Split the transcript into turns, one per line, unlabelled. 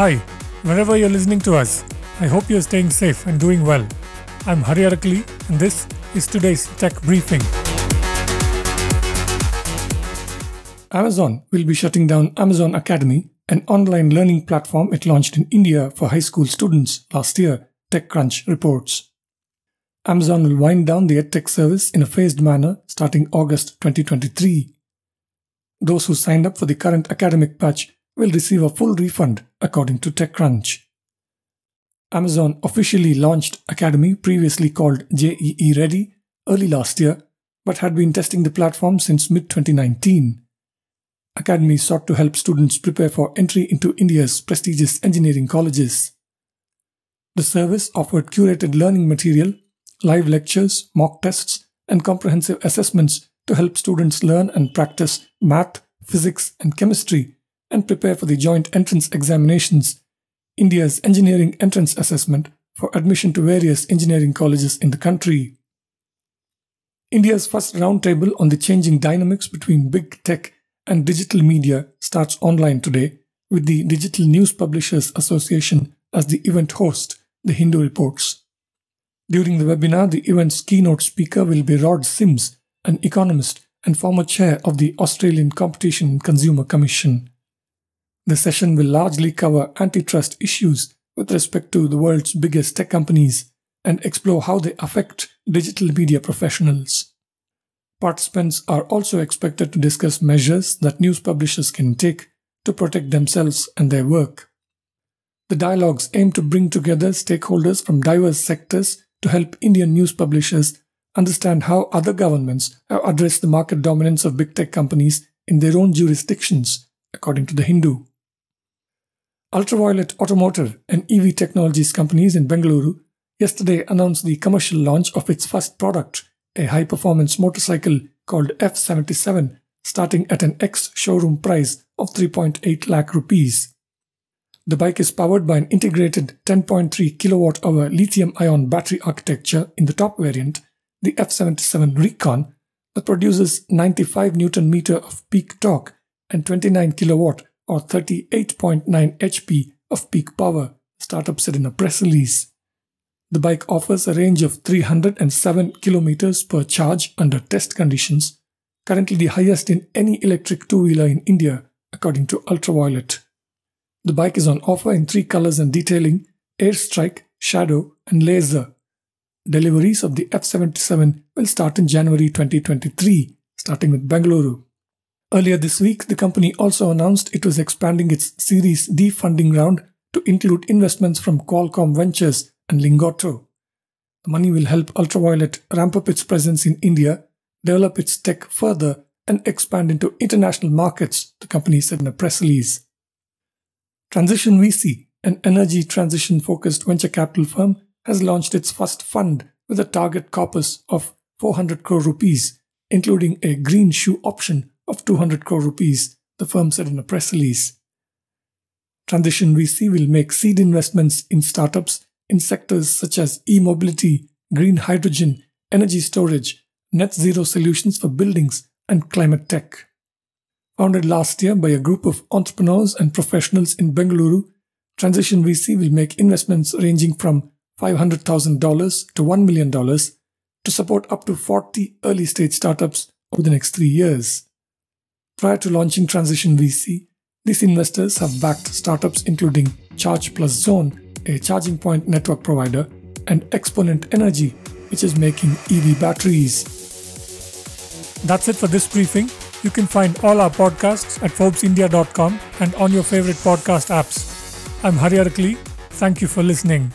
Hi, wherever you're listening to us, I hope you're staying safe and doing well. I'm Hari Arakali, and this is today's tech briefing. Amazon will be shutting down Amazon Academy, an online learning platform it launched in India for high school students last year, TechCrunch reports. Amazon will wind down the EdTech service in a phased manner starting August 2023. Those who signed up for the current academic batch will receive a full refund, according to TechCrunch. Amazon officially launched Academy, previously called JEE Ready, early last year, but had been testing the platform since mid 2019. Academy sought to help students prepare for entry into India's prestigious engineering colleges. The service offered curated learning material, live lectures, mock tests, and comprehensive assessments to help students learn and practice math, physics, and chemistry and prepare for the joint entrance examinations, India's engineering entrance assessment for admission to various engineering colleges in the country. India's first roundtable on the changing dynamics between big tech and digital media starts online today with the Digital News Publishers Association as the event host, The Hindu reports. During the webinar, the event's keynote speaker will be Rod Sims, an economist and former chair of the Australian Competition and Consumer Commission. The session will largely cover antitrust issues with respect to the world's biggest tech companies and explore how they affect digital media professionals. Participants are also expected to discuss measures that news publishers can take to protect themselves and their work. The dialogues aim to bring together stakeholders from diverse sectors to help Indian news publishers understand how other governments have addressed the market dominance of big tech companies in their own jurisdictions, according to The Hindu. Ultraviolette Automotive and EV technologies companies in Bengaluru yesterday announced the commercial launch of its first product, a high performance motorcycle called F77, starting at an ex showroom price of 3.8 lakh rupees. The bike is powered by an integrated 10.3 kilowatt hour lithium ion battery architecture in the top variant, the F77 Recon, that produces 95 Newton meter of peak torque and 29 kilowatt or 38.9 HP of peak power, startup said in a press release. The bike offers a range of 307 kilometers per charge under test conditions, currently the highest in any electric two-wheeler in India, according to Ultraviolette. The bike is on offer in three colors and detailing Airstrike, Shadow, and Laser. Deliveries of the F77 will start in January 2023, starting with Bengaluru. Earlier this week, the company also announced it was expanding its Series D funding round to include investments from Qualcomm Ventures and Lingotto. The money will help Ultraviolette ramp up its presence in India, develop its tech further, and expand into international markets, the company said in a press release. Transition VC, an energy transition focused venture capital firm, has launched its first fund with a target corpus of 400 crore rupees, including a green shoe option of 200 crore rupees, the firm said in a press release. Transition VC will make seed investments in startups in sectors such as e mobility, green hydrogen, energy storage, net zero solutions for buildings, and climate tech. Founded last year by a group of entrepreneurs and professionals in Bengaluru, Transition VC will make investments ranging from $500,000 to $1 million to support up to 40 early stage startups over the next three years. Prior to launching Transition VC, these investors have backed startups including Charge Plus Zone, a charging point network provider, and Exponent Energy, which is making EV batteries. That's it for this briefing. You can find all our podcasts at ForbesIndia.com and on your favorite podcast apps. I'm Hari Arakali. Thank you for listening.